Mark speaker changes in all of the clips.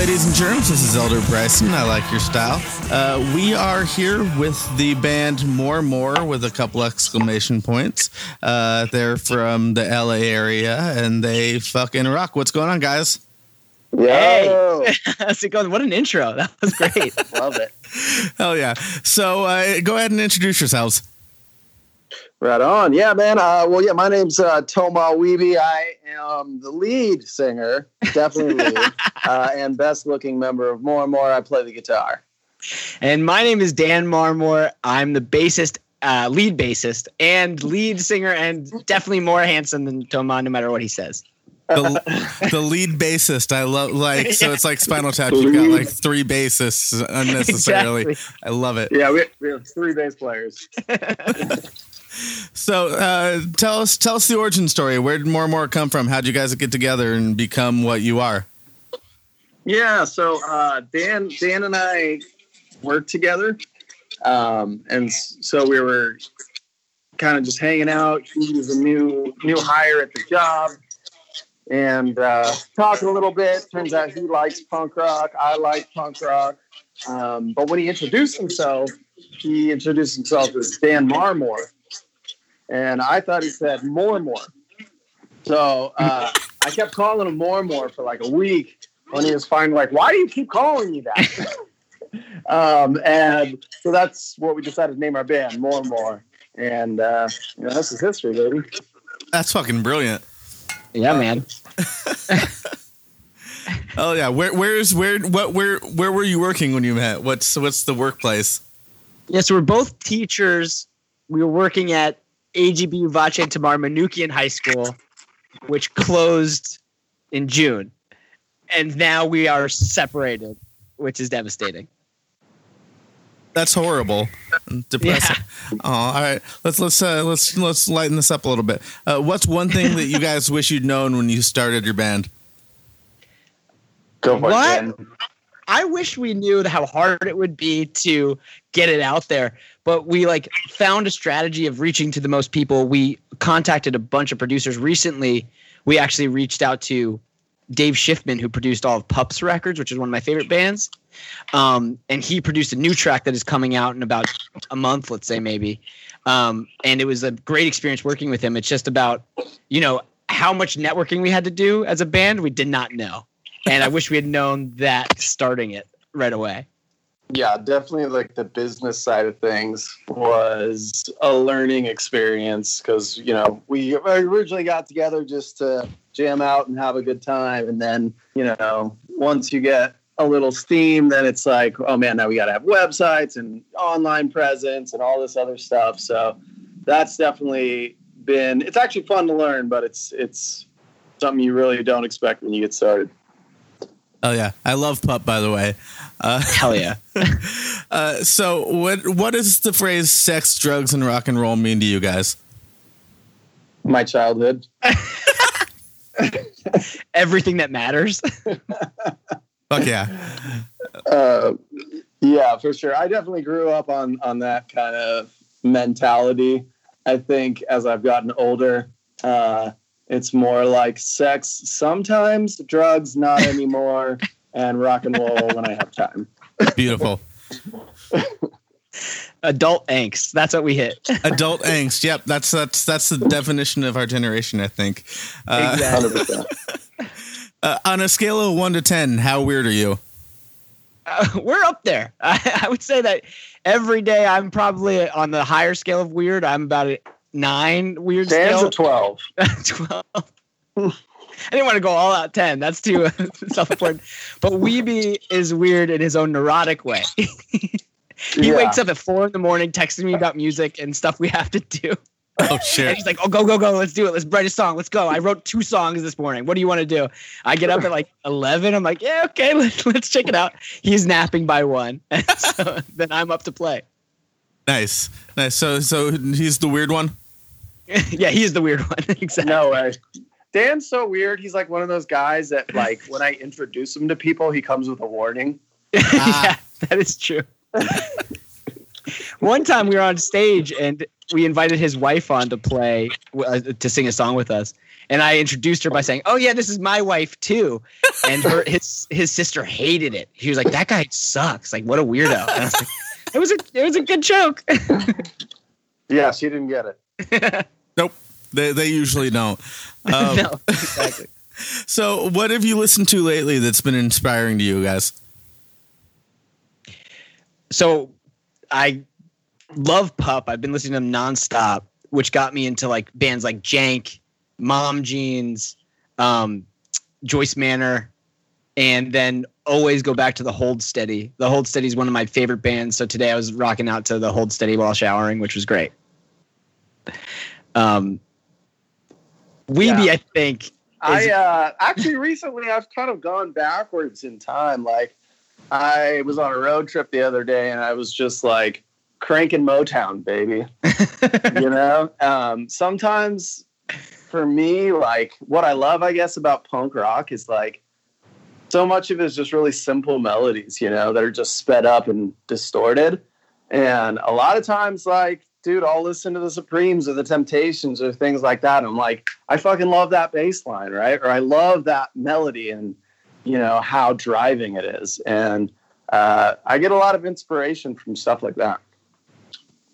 Speaker 1: Hey there, ladies and germs. This is Elder Bryson. I like your style. Uh, we are here with the band More More with a couple exclamation points. Uh, they're from the LA area and they fucking rock. What's going on, guys?
Speaker 2: Yo,
Speaker 3: Hey. How's it going? What an intro. That was great.
Speaker 2: love it.
Speaker 1: Hell yeah. So uh, go ahead and introduce yourselves.
Speaker 2: Right on. Yeah, man. Uh, well, yeah, my name's uh, Toma Weeby. I am the lead singer, definitely lead, uh, and best looking member of More and More. I play the guitar.
Speaker 3: and my name is Dan Marmore. I'm the bassist, uh, lead bassist, and lead singer, and definitely more handsome than Toma, no matter what he says.
Speaker 1: The, the lead bassist. I love like so it's like Spinal Tap. You've got like three bassists unnecessarily.
Speaker 3: Exactly.
Speaker 1: I love it.
Speaker 2: Yeah, we, we have three bass players.
Speaker 1: So uh, tell us tell us the origin story. Where did More and More come from? How'd you guys get together and become what you are?
Speaker 2: Yeah, so uh, Dan, Dan and I worked together, um, and so we were kind of just hanging out. He was a new new hire at the job, and uh, talking a little bit. Turns out he likes punk rock. I like punk rock. Um, but when he introduced himself, he introduced himself as Dan Marmore, and I thought he said more and more. So uh, I kept calling him more and more for like a week when he was finally like, "Why do you keep calling me that?" um, and so that's what we decided to name our band, More and More. And uh, you know, this is history, baby.
Speaker 1: That's fucking brilliant.
Speaker 3: Yeah, man.
Speaker 1: Oh yeah. Where where's where what where where were you working when you met? What's what's the workplace?
Speaker 3: Yeah, so we're both teachers. We were working at AGB Vatche Tamar Manoukian High School, which closed in June. And now we are separated, which is devastating.
Speaker 1: That's horrible. Depressing. Oh, all right. Let's let's uh, let's let's lighten this up a little bit. Uh, what's one thing that you guys wish you'd known when you started your band?
Speaker 2: Go for
Speaker 3: What?
Speaker 2: it, Dan.
Speaker 3: I wish we knew how hard it would be to get it out there, but we like found a strategy of reaching to the most people. We contacted a bunch of producers recently. We actually reached out to Dave Schiffman, who produced all of Pups Records, which is one of my favorite bands. Um, and he produced a new track that is coming out in about a month, let's say maybe. Um, and it was a great experience working with him. It's just about, you know, how much networking we had to do as a band. We did not know and I wish we had known that starting it right away.
Speaker 2: Yeah, definitely. Like the business side of things was a learning experience because you know we originally got together just to jam out and have a good time, and then you know once you get a little steam, then it's like, oh man, now we got to have websites and online presence and all this other stuff. So that's definitely been. It's actually fun to learn, but it's it's something you really don't expect when you get started.
Speaker 1: Oh yeah, I love pup. By the way, uh,
Speaker 3: Hell yeah.
Speaker 1: uh, so what what does the phrase "sex, drugs, and rock and roll" mean to you guys?
Speaker 2: My childhood.
Speaker 3: Everything that matters.
Speaker 1: Fuck yeah.
Speaker 2: Uh, yeah, for sure. I definitely grew up on on that kind of mentality. I think as I've gotten older, uh, it's more like sex sometimes, drugs not anymore, and rock and roll when I have time.
Speaker 1: Beautiful.
Speaker 3: Adult angst. That's what we hit.
Speaker 1: Adult angst. Yep, that's that's that's the definition of our generation. I think. Uh,
Speaker 3: Exactly.
Speaker 1: uh, on a scale of one to ten, how weird are you?
Speaker 3: Uh, we're up there. I, I would say that every day I'm probably on the higher scale of weird. I'm about a nine weird
Speaker 2: Dan's
Speaker 3: scale.
Speaker 2: a 12.
Speaker 3: 12. I didn't want to go all out 10. That's too uh, self important. But Weeby is weird in his own neurotic way. he
Speaker 2: Yeah.
Speaker 3: wakes up at four in the morning texting me about music and stuff we have to do.
Speaker 1: Oh shit!
Speaker 3: And
Speaker 1: shit.
Speaker 3: he's like, oh, go, go, go. Let's do it. Let's write a song. Let's go. I wrote two songs this morning. What do you want to do? I get up at like 11. I'm like, yeah, okay, let's, let's check it out. He's napping by one. And so then I'm up to play.
Speaker 1: Nice, nice. So so he's the weird one.
Speaker 3: yeah, he's the weird one. exactly.
Speaker 2: No way. Dan's so weird. He's like one of those guys that, like, when I introduce him to people, he comes with a warning.
Speaker 3: yeah, that is true. One time we were on stage and we invited his wife on to play uh, to sing a song with us, And I introduced her by saying, "Oh yeah, this is my wife too." And her his his sister hated it. She was like, "That guy sucks. Like, what a weirdo." Was like, it was a it was a good joke.
Speaker 2: Yeah, she didn't get it.
Speaker 1: Nope. They they usually don't. Um,
Speaker 3: no, exactly.
Speaker 1: So, what have you listened to lately that's been inspiring to you guys?
Speaker 3: So I love Pup. I've been listening to them nonstop, which got me into like bands like Jank, Mom Jeans, um, Joyce Manor, and then always go back to the Hold Steady. The Hold Steady is one of my favorite bands. So today I was rocking out to the Hold Steady while showering, which was great. Um, Weeby,
Speaker 2: Yeah.
Speaker 3: I think.
Speaker 2: I uh, actually recently I've kind of gone backwards in time. Like I was on a road trip the other day and I was just like cranking Motown, baby. you know, um, sometimes for me, like what I love, I guess, about punk rock is like so much of it is just really simple melodies, you know, that are just sped up and distorted. And a lot of times, like, dude, I'll listen to the Supremes or the Temptations or things like that. I'm like, I fucking love that bass line, right? Or I love that melody and, you know, how driving it is. And uh, I get a lot of inspiration from stuff like that.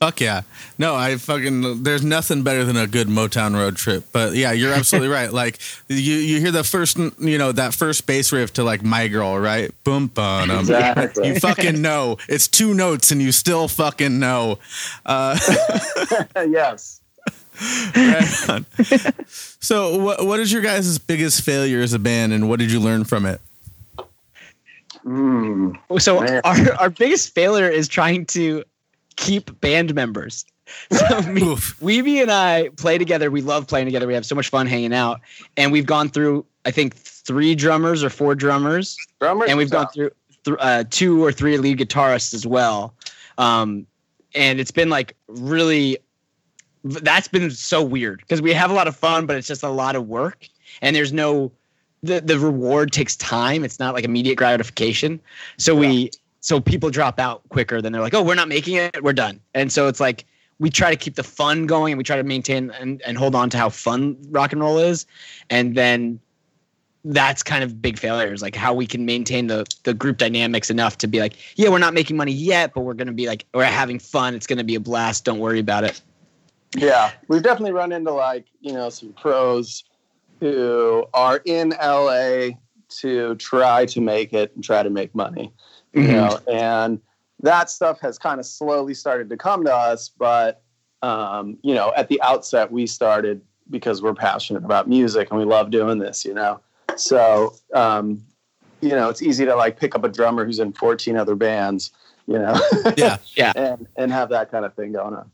Speaker 1: Fuck yeah. No, I fucking there's nothing better than a good Motown road trip. But yeah, you're absolutely right. Like you you hear the first you know, that first bass riff to like My Girl, right? Boom bum.
Speaker 2: Exactly.
Speaker 1: You fucking know. It's two notes and you still fucking know. Uh
Speaker 2: yes.
Speaker 1: right. So what what is your guys' biggest failure as a band and what did you learn from it?
Speaker 2: Mm.
Speaker 3: So
Speaker 2: Man.
Speaker 3: our, our biggest failure is trying to keep band members. So me, Weeby and I play together. We love playing together. We have so much fun hanging out. And we've gone through, I think, three drummers or four drummers.
Speaker 2: Drummers
Speaker 3: And we've gone through th- uh, two or three lead guitarists as well. Um, and it's been like really, that's been so weird because we have a lot of fun, but it's just a lot of work. And there's no, the, the reward takes time. It's not like immediate gratification. So we, so people drop out quicker than they're like, oh, we're not making it. We're done. And so it's like, we try to keep the fun going and we try to maintain and, and hold on to how fun rock and roll is. And then that's kind of big failures, like how we can maintain the the group dynamics enough to be like, yeah, we're not making money yet, but we're gonna be like, we're having fun. It's gonna be a blast. Don't worry about it.
Speaker 2: Yeah, we've definitely run into like you know some pros who are in LA to try to make it and try to make money, you
Speaker 3: Mhm.
Speaker 2: know, and that stuff has kind of slowly started to come to us. But um, you know, at the outset, we started because we're passionate about music and we love doing this, you know. So um, you know, it's easy to like pick up a drummer who's in 14 other bands, you know,
Speaker 1: yeah. Yeah.
Speaker 2: and and have that kind of thing going on.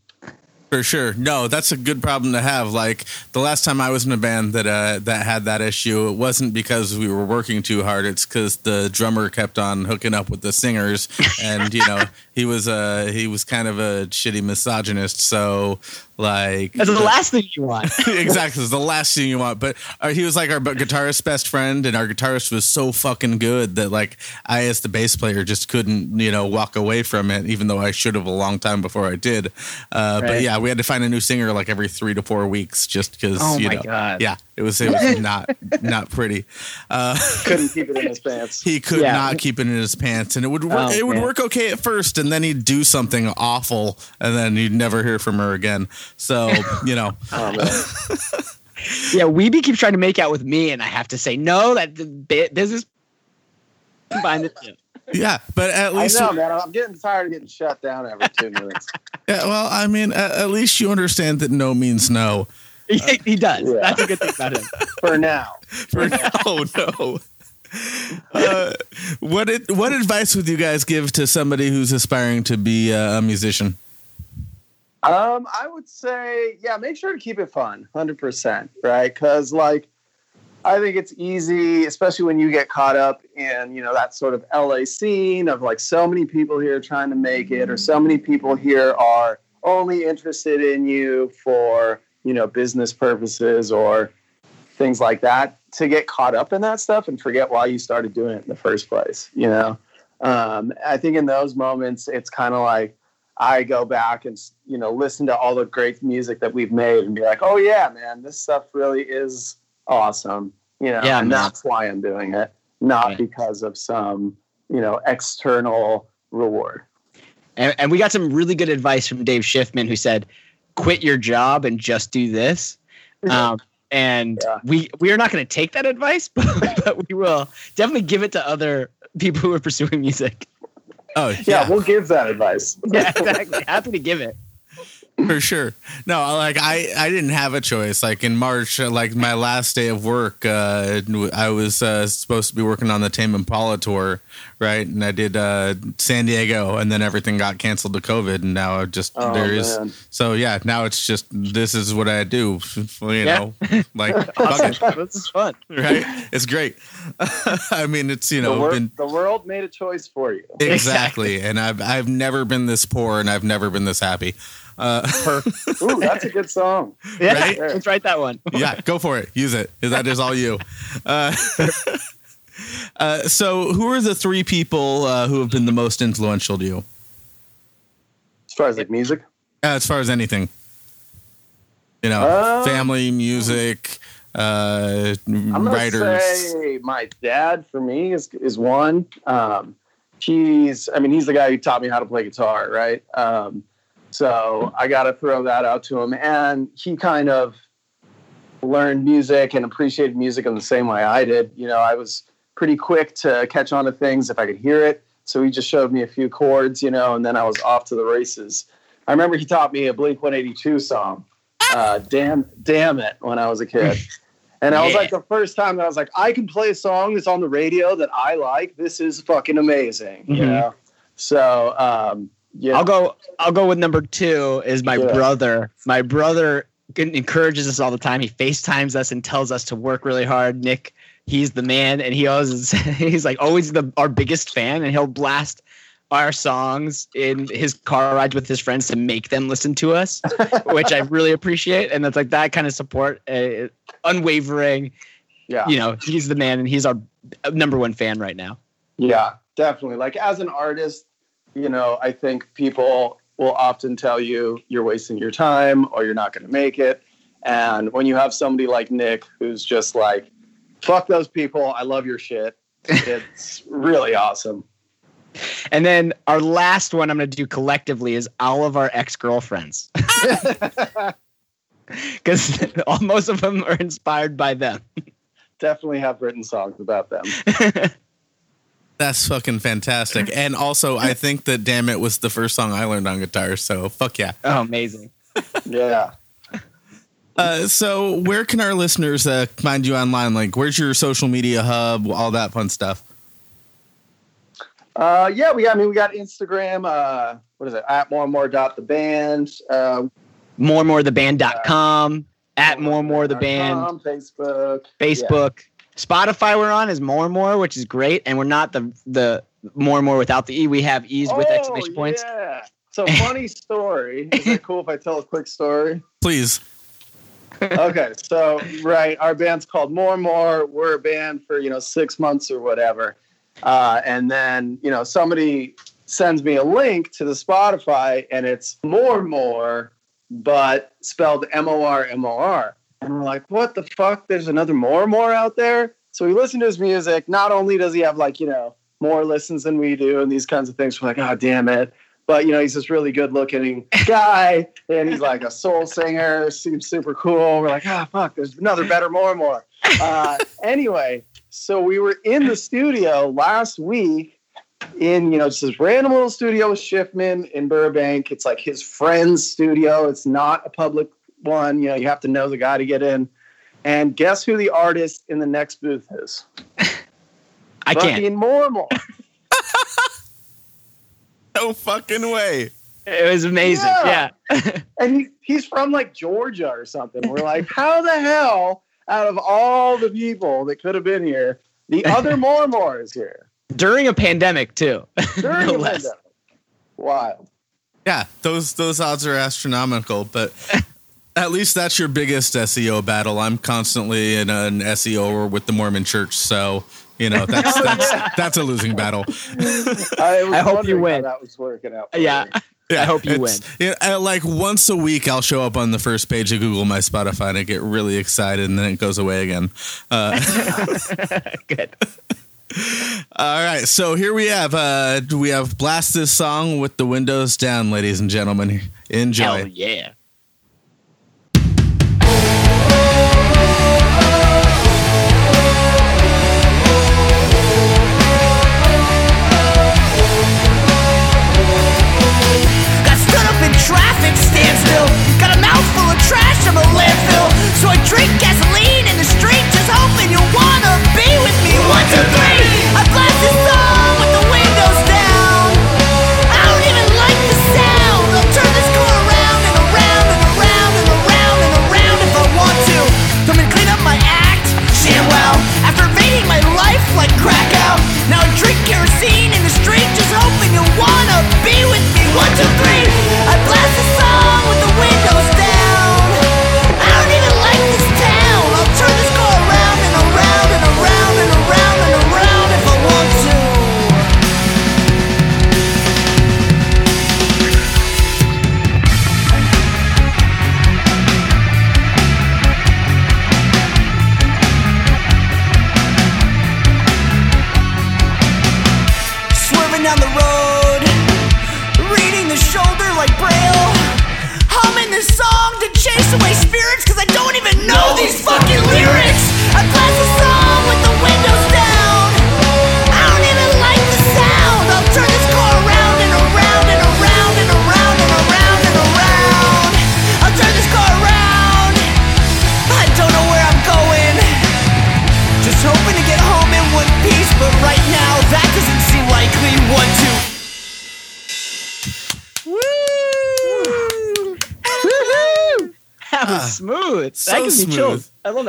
Speaker 1: For sure. No, that's a good problem to have. Like the last time I was in a band that uh, that had that issue, it wasn't because we were working too hard. It's because the drummer kept on hooking up with the singers, and you know he was uh he was kind of a shitty misogynist. So like
Speaker 3: That's the last thing you want.
Speaker 1: exactly, it's the last thing you want. But uh, he was like our guitarist's best friend, and our guitarist was so fucking good that like I, as the bass player, just couldn't you know walk away from it, even though I should have a long time before I did. Uh, But yeah, we had to find a new singer like every three to four weeks, just because
Speaker 3: Oh
Speaker 1: you
Speaker 3: my
Speaker 1: know.
Speaker 3: God.
Speaker 1: Yeah, it was it was not not pretty. Uh,
Speaker 2: Couldn't keep it in his pants.
Speaker 1: he could
Speaker 3: Yeah.
Speaker 1: not keep it in his pants, and it would work.
Speaker 3: Oh,
Speaker 1: it would
Speaker 3: man.
Speaker 1: work okay at first, and then he'd do something awful, and then you'd never hear from her again. So you know,
Speaker 2: Oh,
Speaker 3: yeah, Weeby keeps trying to make out with me, and I have to say no. That the bi- business behind the
Speaker 1: yeah. But at least I
Speaker 2: know, man. I'm getting tired of getting shut down every two minutes.
Speaker 1: Yeah, well, I mean, at, at least you understand that no means no.
Speaker 3: He, he does.
Speaker 2: Yeah.
Speaker 3: That's a good thing about him.
Speaker 2: For now.
Speaker 1: For no, no. Uh, what it, what advice would you guys give to somebody who's aspiring to be a, a musician?
Speaker 2: Um, I would say, yeah, make sure to keep it fun, hundred percent, right? Because like, I think it's easy, especially when you get caught up in you know that sort of LA scene of like so many people here trying to make it, or so many people here are only interested in you for you know business purposes or things like that. To get caught up in that stuff and forget why you started doing it in the first place, you know. Um, I think in those moments, it's kind of like I go back and you know listen to all the great music that we've made and be like, oh yeah, man, this stuff really is awesome. You know,
Speaker 3: Yeah,
Speaker 2: and
Speaker 3: man.
Speaker 2: that's why I'm doing it, not
Speaker 3: Right.
Speaker 2: because of some, you know, external reward.
Speaker 3: And, and we got some really good advice from Dave Schiffman, who said, "Quit your job and just do this." Um, and
Speaker 2: Yeah.
Speaker 3: we we are not going to take that advice, but, but we will definitely give it to other people who are pursuing music.
Speaker 1: Oh
Speaker 2: Yeah,
Speaker 1: yeah,
Speaker 2: we'll give that advice.
Speaker 3: Yeah, exactly. Happy to give it.
Speaker 1: For sure. No, like I, I didn't have a choice. Like in March, uh, like my last day of work, uh, I was uh, supposed to be working on the Tame Impala tour, right? And I did uh, San Diego, and then everything got canceled to COVID, and now I just
Speaker 2: Oh,
Speaker 1: there is.
Speaker 2: man.
Speaker 1: So yeah, now it's just this is what I do. You
Speaker 3: Yeah.
Speaker 1: know, like fuck it,
Speaker 3: this is fun.
Speaker 1: right? It's great. I mean, it's you
Speaker 2: The,
Speaker 1: know
Speaker 2: wor-
Speaker 1: been
Speaker 2: the world made a choice for you.
Speaker 1: exactly, and I've I've never been this poor, and I've never been this happy. Uh,
Speaker 2: Ooh, that's a good song.
Speaker 3: Yeah,
Speaker 1: Right?
Speaker 3: let's write that one.
Speaker 1: yeah, go for it. Use it. That is all you. Uh, uh, so, who are the three people uh, who have been the most influential to you,
Speaker 2: As far as like music,
Speaker 1: uh, as far as anything? You know,
Speaker 2: Um,
Speaker 1: family, music, uh,
Speaker 2: I'm
Speaker 1: writers.
Speaker 2: say my dad for me is is one. Um, he's, I mean, he's the guy who taught me how to play guitar, right? Um, so I got to throw that out to him, and he kind of learned music and appreciated music in the same way I did. You know, I was pretty quick to catch on to things if I could hear it. So he just showed me a few chords, you know, and then I was off to the races. I remember he taught me a Blink 182 song, uh, "Damn, Damn It," when I was a kid. And I was
Speaker 3: Yeah.
Speaker 2: like, the first time that I was like, I can play a song that's on the radio that I like. This is fucking amazing, you
Speaker 3: Mhm.
Speaker 2: know. So, um, yeah,
Speaker 3: I'll go. I'll go with number two. Is my
Speaker 2: Yeah.
Speaker 3: brother. My brother encourages us all the time. He FaceTimes us and tells us to work really hard. Nick, he's the man, and he always he's like always the our biggest fan, and he'll blast our songs in his car rides with his friends to make them listen to us, which I really appreciate. And that's like that kind of support, uh, unwavering.
Speaker 2: yeah,
Speaker 3: You know, he's the man, and he's our number one fan right now.
Speaker 2: yeah, definitely. Like as an artist, you know, I think people will often tell you you're wasting your time or you're not going to make it. And when you have somebody like Nick who's just like, fuck those people, I love your shit. It's really awesome.
Speaker 3: And then our last one I'm going to do collectively is all of our ex girlfriends. because most of them are inspired by them.
Speaker 2: Definitely have written songs about them.
Speaker 1: That's fucking fantastic. And also, I think that "Damn It" was the first song I learned on guitar. So fuck yeah.
Speaker 3: oh, amazing.
Speaker 2: Yeah.
Speaker 1: Uh, so, where can our listeners uh, find you online? Like, where's your social media hub? All that fun stuff.
Speaker 2: Uh, yeah, we. I mean, we got Instagram. Uh, what is it? At more and more dot the band. Uh,
Speaker 3: More and more the band.com, at more and more the band,
Speaker 2: com, Facebook.
Speaker 3: Facebook, Spotify we're on is more and more, which is great. And we're not the the more and more without the E. We have E's with
Speaker 2: Oh,
Speaker 3: exclamation points.
Speaker 2: Yeah. So funny story. Is it cool if I tell a quick story?
Speaker 1: Please.
Speaker 2: okay, so right, our band's called More and More. We're a band for you know six months or whatever, uh, and then you know somebody sends me a link to the Spotify, and it's More and More, but spelled M O R M O R, and we're like, what the fuck? There's another More and More out there. So we listen to his music. Not only does he have like you know more listens than we do, and these kinds of things, we're like, oh damn it. But you know, he's this really good-looking guy, and he's like a soul singer. Seems super cool. We're like, ah, fuck. There's another better, more and more. Uh, anyway, so we were in the studio last week, in you know just this random little studio with Schiffman in Burbank. It's like his friend's studio. It's not a public one. You know, you have to know the guy to get in. And guess who the artist in the next booth is?
Speaker 3: I can't.
Speaker 2: Fucking more and more.
Speaker 1: No fucking way.
Speaker 3: It was amazing. Yeah.
Speaker 2: Yeah. and he, he's from like Georgia or something. We're like, how the hell, out of all the people that could have been here, the other Mormor is here
Speaker 3: During a pandemic too.
Speaker 2: during
Speaker 3: No
Speaker 2: the
Speaker 3: less.
Speaker 2: pandemic. Wild.
Speaker 1: Yeah, those those odds are astronomical, but at least that's your biggest SEO battle. I'm constantly in an SEO or with the Mormon Church, so you know that's that's that's a losing battle.
Speaker 2: I, was
Speaker 3: I hope you
Speaker 2: wondering how
Speaker 3: win.
Speaker 2: That was working out. for
Speaker 3: Yeah.
Speaker 2: me.
Speaker 3: I hope you
Speaker 1: it's- Yeah, I- like once a week, I'll show up on the first page of Google My Spotify and I get really excited, and then it goes away again. Uh,
Speaker 3: Good.
Speaker 1: all right, so here we have uh, we have blast this song with the windows down, ladies and gentlemen. Enjoy.
Speaker 3: Hell yeah.
Speaker 4: Traffic. Got a mouthful of trash from a landfill. So I drink gasoline in the street, just hoping you wanna be with me. One, two, three.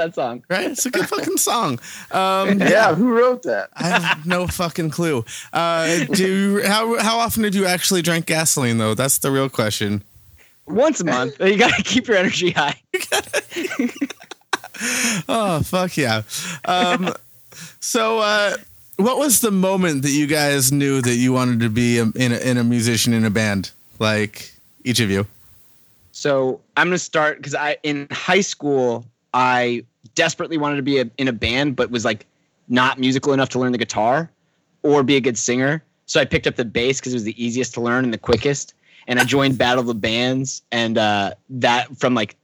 Speaker 4: That
Speaker 3: song.
Speaker 1: Right? It's a good fucking song. Um,
Speaker 2: Yeah, who wrote that?
Speaker 1: I have no fucking clue. Uh, do you, how how often did you actually drink gasoline though? That's the real question.
Speaker 3: Once a month. You gotta keep your energy high.
Speaker 1: Oh fuck yeah! Um, so, uh, what was the moment that you guys knew that you wanted to be a, in a, in a musician in a band? Like each of you.
Speaker 3: So I'm gonna start because I in high school I desperately wanted to be a, in a band, but was like not musical enough to learn the guitar or be a good singer. So I picked up the bass because it was the easiest to learn and the quickest. And I joined Battle of the Bands, and uh, that from like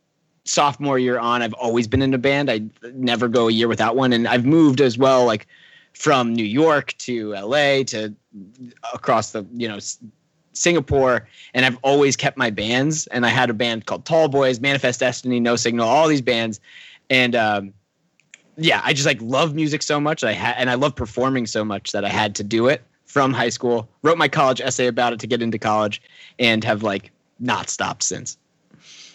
Speaker 3: sophomore year on, I've always been in a band. I never go a year without one, and I've moved as well, like from New York to LA to across the you know Singapore, and I've always kept my bands. And I had a band called Tall Boys, Manifest Destiny, No Signal, all these bands, and um, yeah, I just like love music so much. I had and I love performing so much that I had to do it from high school. Wrote my college essay about it to get into college, and have like not stopped since.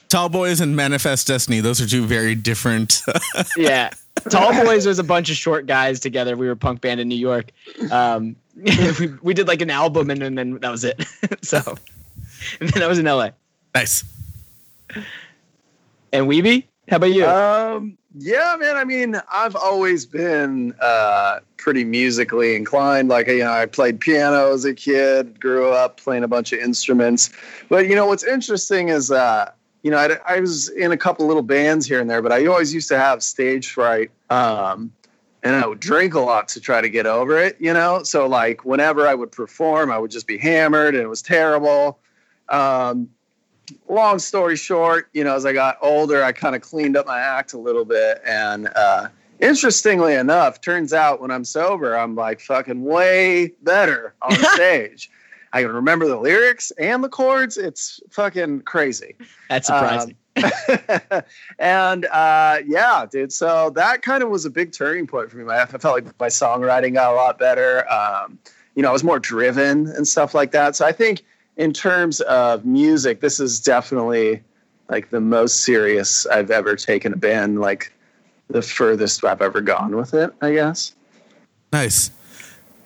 Speaker 1: Tall Boys and Manifest Destiny. Those are two very different.
Speaker 3: yeah. Tall Boys was a bunch of short guys together. We were a punk band in New York. Um, we, we did like an album and, then then that was it. so, and then I was in LA.
Speaker 1: nice.
Speaker 3: And Weeby, how about you?
Speaker 2: Um, yeah, man. I mean, I've always been uh, pretty musically inclined. Like, you know, I played piano as a kid, grew up playing a bunch of instruments. But you know, what's interesting is, uh, you know, I, I was in a couple little bands here and there, but I always used to have stage fright. Um, and I would drink a lot to try to get over it, you know? So, like, whenever I would perform, I would just be hammered and it was terrible. Um, long story short, you know, as I got older, I kind of cleaned up my act a little bit. And uh, interestingly enough, turns out when I'm sober, I'm like fucking way better on stage. I can remember the lyrics and the chords. It's fucking crazy.
Speaker 3: That's surprising.
Speaker 2: and uh, yeah, dude. So that kind of was a big turning point for me. I felt like my songwriting got a lot better. Um, you know, I was more driven and stuff like that. So I think in terms of music, this is definitely like the most serious I've ever taken a band. Like the furthest I've ever gone with it. I guess.
Speaker 1: Nice.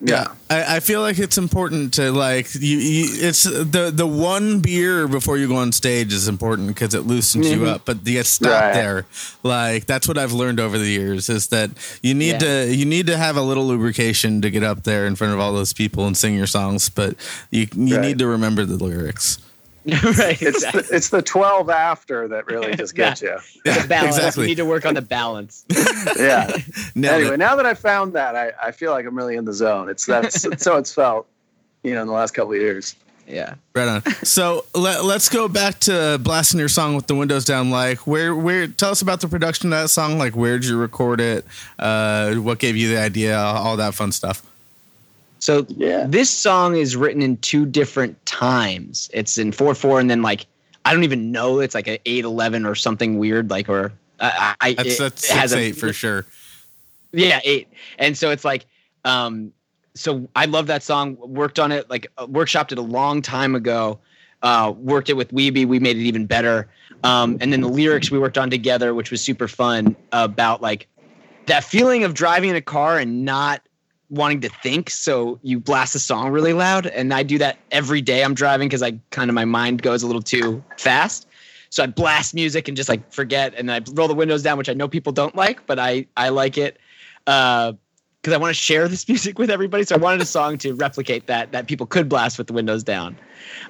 Speaker 2: Yeah.
Speaker 1: I, I feel like it's important to like you, you. It's the the one beer before you go on stage is important because it loosens you
Speaker 3: Mhm.
Speaker 1: up. But you stop
Speaker 2: Right.
Speaker 1: there. Like that's what I've learned over the years is that you need
Speaker 3: Yeah.
Speaker 1: to you need to have a little lubrication to get up there in front of all those people and sing your songs. But you you
Speaker 2: Right.
Speaker 1: need to remember the lyrics.
Speaker 3: right.
Speaker 2: It's
Speaker 3: exactly.
Speaker 2: the, it's the 12 after that really just gets you.
Speaker 1: Yeah,
Speaker 3: the balance.
Speaker 1: exactly.
Speaker 3: We need to work on the balance.
Speaker 2: Yeah.
Speaker 1: Nailed
Speaker 2: anyway,
Speaker 1: it.
Speaker 2: now that I found that, I, I feel like I'm really in the zone. It's that's so it's felt, you know, in the last couple of years.
Speaker 3: Yeah.
Speaker 1: Right on. So let, let's go back to blasting your song with the windows down. Like, where, where? Tell us about the production of that song. Like, where did you record it? Uh, what gave you the idea? All that fun stuff.
Speaker 3: So
Speaker 2: Yeah.
Speaker 3: this song is written in two different times. It's in four four, and then like I don't even know. It's like an eight eleven or something weird. Like or I, I
Speaker 1: That's
Speaker 3: it,
Speaker 1: that's
Speaker 3: it has
Speaker 1: six
Speaker 3: a-
Speaker 1: eight for sure.
Speaker 3: Yeah, eight. And so it's like, um, so I love that song. Worked on it, like uh, workshopped it a long time ago. Uh, worked it with Weeby. We made it even better. Um, and then the lyrics we worked on together, which was super fun. About like that feeling of driving in a car and not wanting to think, so you blast the song really loud. And I do that every day I'm driving because I kind of my mind goes a little too fast. So I blast music and just like forget, and I roll the windows down, which I know people don't like, but I I like it because I want to share this music with everybody. So I wanted a song to replicate that that people could blast with the windows down.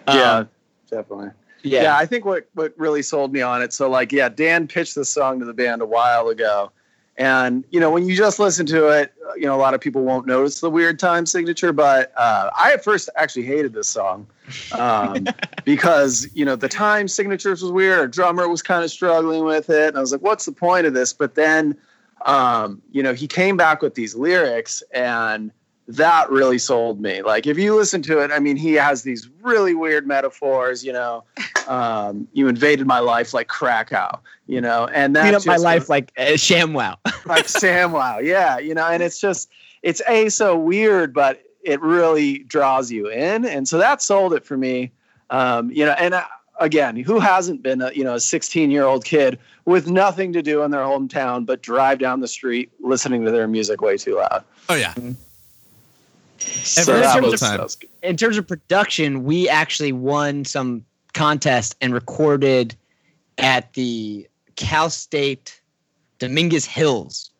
Speaker 2: Yeah,
Speaker 3: Um,
Speaker 2: definitely.
Speaker 3: yeah,
Speaker 2: Yeah. I think what what really sold me on it. So like, yeah, Dan pitched this song to the band a while ago, and you know when you just listen to it, you know a lot of people won't notice the weird time signature. But uh, I at first actually hated this song um, because you know the time signatures was weird. Our drummer was kind of struggling with it, and I was like, what's the point of this? But then, um, you know, he came back with these lyrics and that really sold me. Like if you listen to it, I mean, he has these really weird metaphors. You know, um, you invaded my life like Krakow. You know, and
Speaker 3: clean
Speaker 2: that's
Speaker 3: up my
Speaker 2: just
Speaker 3: life like uh, ShamWow.
Speaker 2: like SamWow. Yeah, you know, and it's just it's a so weird, but it really draws you in, and so that sold it for me. Um, you know, and uh, again, who hasn't been a you know a 16 year old kid with nothing to do in their hometown but drive down the street listening to their music way too loud?
Speaker 1: Oh yeah,
Speaker 2: So
Speaker 1: Every
Speaker 2: that
Speaker 1: single
Speaker 2: was-
Speaker 1: time.
Speaker 2: that was good.
Speaker 3: in terms of production, we actually won some contest and recorded at the Cal State Dominguez Hills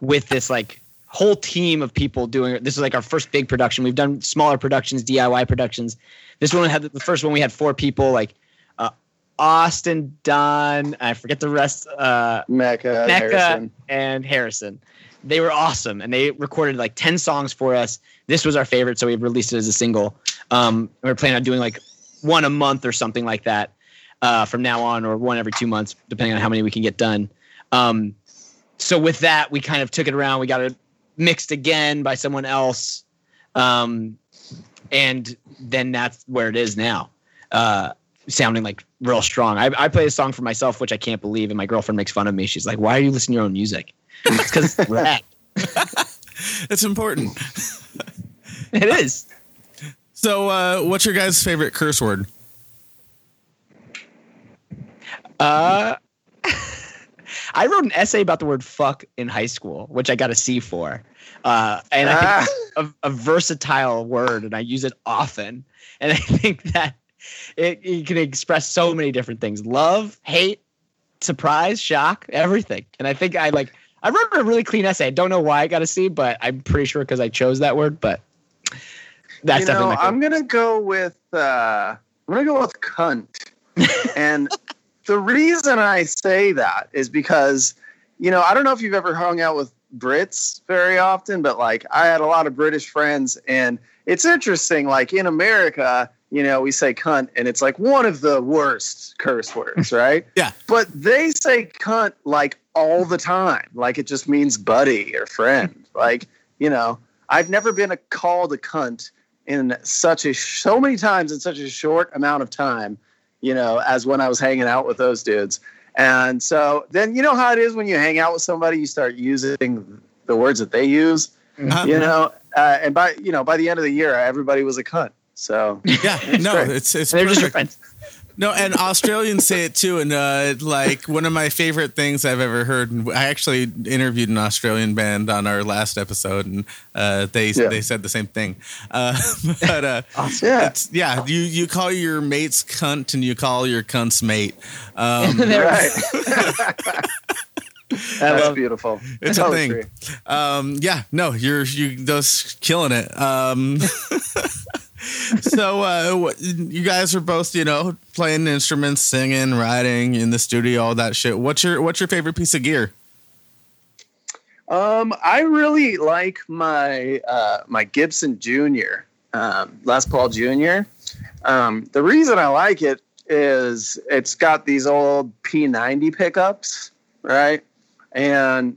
Speaker 3: with this like whole team of people doing it. This is like our first big production. We've done smaller productions, DIY productions. This one had the first one we had four people like uh, Austin, Don, I forget the rest, uh,
Speaker 2: Mecca,
Speaker 3: Mecca
Speaker 2: Harrison.
Speaker 3: and Harrison. They were awesome, and they recorded like ten songs for us. This was our favorite, so we released it as a single. Um, we are planning on doing like one a month or something like that uh, from now on, or one every two months, depending on how many we can get done. Um, so with that, we kind of took it around. We got it mixed again by someone else, um, and then that's where it is now. Uh, sounding like real strong. I, I play a song for myself, which I can't believe, and my girlfriend makes fun of me. She's like, "Why are you listening to your own music?" It's because it's
Speaker 1: it's important.
Speaker 3: It is.
Speaker 1: So, uh, what's your guys' favorite curse word?
Speaker 3: Uh, I wrote an essay about the word "fuck" in high school, which I got a C for. Uh, and I think it's a, a versatile word, and I use it often. And I think that it, it can express so many different things: love, hate, surprise, shock, everything. And I think I like. I wrote a really clean essay. I don't know why I got a C, but I'm pretty sure because I chose that word. But that's
Speaker 2: you
Speaker 3: definitely
Speaker 2: know. I'm gonna go with uh, I'm gonna go with cunt, and the reason I say that is because you know I don't know if you've ever hung out with Brits very often, but like I had a lot of British friends, and it's interesting. Like in America, you know, we say cunt, and it's like one of the worst curse words, right?
Speaker 1: Yeah.
Speaker 2: But they say cunt like all the time, like it just means buddy or friend. like you know, I've never been a called a cunt in such a so many times in such a short amount of time, you know, as when I was hanging out with those dudes. And so then you know how it is when you hang out with somebody, you start using the words that they use,
Speaker 1: Huh?
Speaker 2: you know. Uh, and by you know by the end of the year, everybody was a cunt. So
Speaker 1: Yeah, no,
Speaker 2: great.
Speaker 1: it's it's
Speaker 3: They're just your friends.
Speaker 1: No, and Australians say it too. And uh, like one of my favorite things I've ever heard. And I actually interviewed an Australian band on our last episode, and uh, they
Speaker 2: Yeah.
Speaker 1: they said the same thing. Uh, but uh,
Speaker 2: yeah,
Speaker 1: it's, yeah, you you call your mates cunt, and you call your cunts mate. Um,
Speaker 2: right. That's
Speaker 3: love
Speaker 2: beautiful.
Speaker 1: It's a thing. um, yeah, no, you're you those killing it. Um, so uh, you guys are both, you know, playing instruments, singing, writing in the studio, all that shit. What's your What's your favorite piece of gear?
Speaker 2: Um, I really like my uh, my Gibson Junior, um, Les Paul Junior. Um, the reason I like it is it's got these old P90 pickups, right? And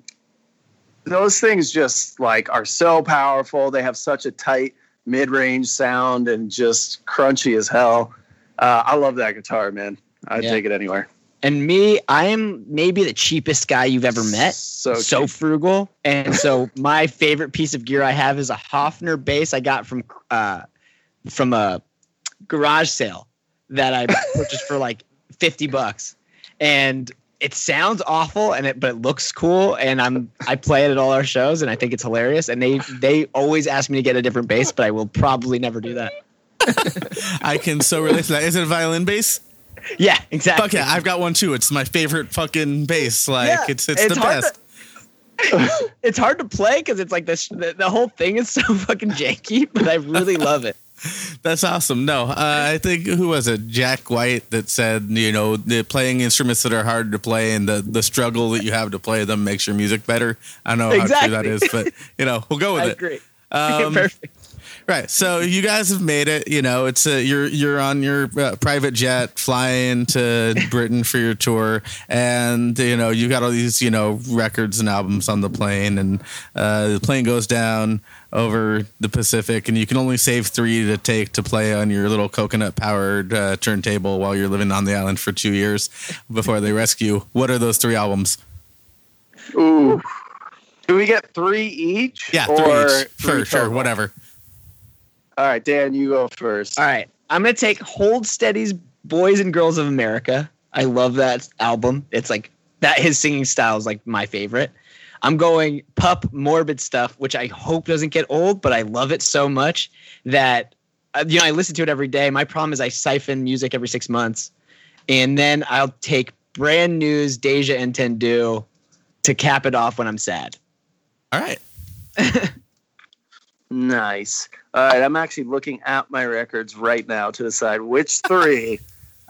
Speaker 2: those things just like are so powerful. They have such a tight mid-range sound and just crunchy as hell. Uh, I love that guitar, man. I'd
Speaker 3: Yeah.
Speaker 2: take it anywhere.
Speaker 3: And me, I am maybe the cheapest guy you've ever met.
Speaker 2: So,
Speaker 3: so frugal. And so my favorite piece of gear I have is a Hofner bass I got from uh from a garage sale that I purchased for like 50 bucks. And it sounds awful and it but it looks cool and I'm I play it at all our shows and I think it's hilarious and they they always ask me to get a different bass but I will probably never do that.
Speaker 1: I can so relate to that. Is it a violin bass?
Speaker 3: Yeah, exactly.
Speaker 1: Fuck yeah, I've got one too. It's my favorite fucking bass. Like
Speaker 3: Yeah,
Speaker 1: it's it's,
Speaker 3: it's
Speaker 1: the best.
Speaker 3: it's hard to play because it's like this the, the whole thing is so fucking janky, but I really love it.
Speaker 1: That's awesome. No, uh, I think who was it? Jack White that said, you know, the playing instruments that are hard to play and the the struggle that you have to play them makes your music better. I don't know how true that is, but you know, we'll go with
Speaker 3: I
Speaker 1: it.
Speaker 3: agree.
Speaker 1: Um,
Speaker 3: Perfect.
Speaker 1: Right. So you guys have made it. You know, it's a, you're you're on your uh, private jet flying to Britain for your tour, and you know you got all these you know records and albums on the plane, and uh, the plane goes down over the Pacific, and you can only save three to take to play on your little coconut powered uh, turntable while you're living on the island for two years before they rescue. What are those three albums?
Speaker 2: Ooh. Do we get three each?
Speaker 1: Yeah, three
Speaker 2: Or
Speaker 1: each.
Speaker 2: three
Speaker 1: Sure, sure, whatever.
Speaker 2: All right, Dan, you go first.
Speaker 3: All right. I'm going to take Hold Steady's Boys and Girls of America. I love that album. It's like that his singing style is like my favorite. I'm going Pup Morbid stuff, which I hope doesn't get old, but I love it so much that uh, you know I listen to it every day. My problem is I siphon music every 6 months. And then I'll take Brand New's Deja Entendu to cap it off when I'm sad.
Speaker 1: All right.
Speaker 2: Nice. All right, I'm actually looking at my records right now to decide which three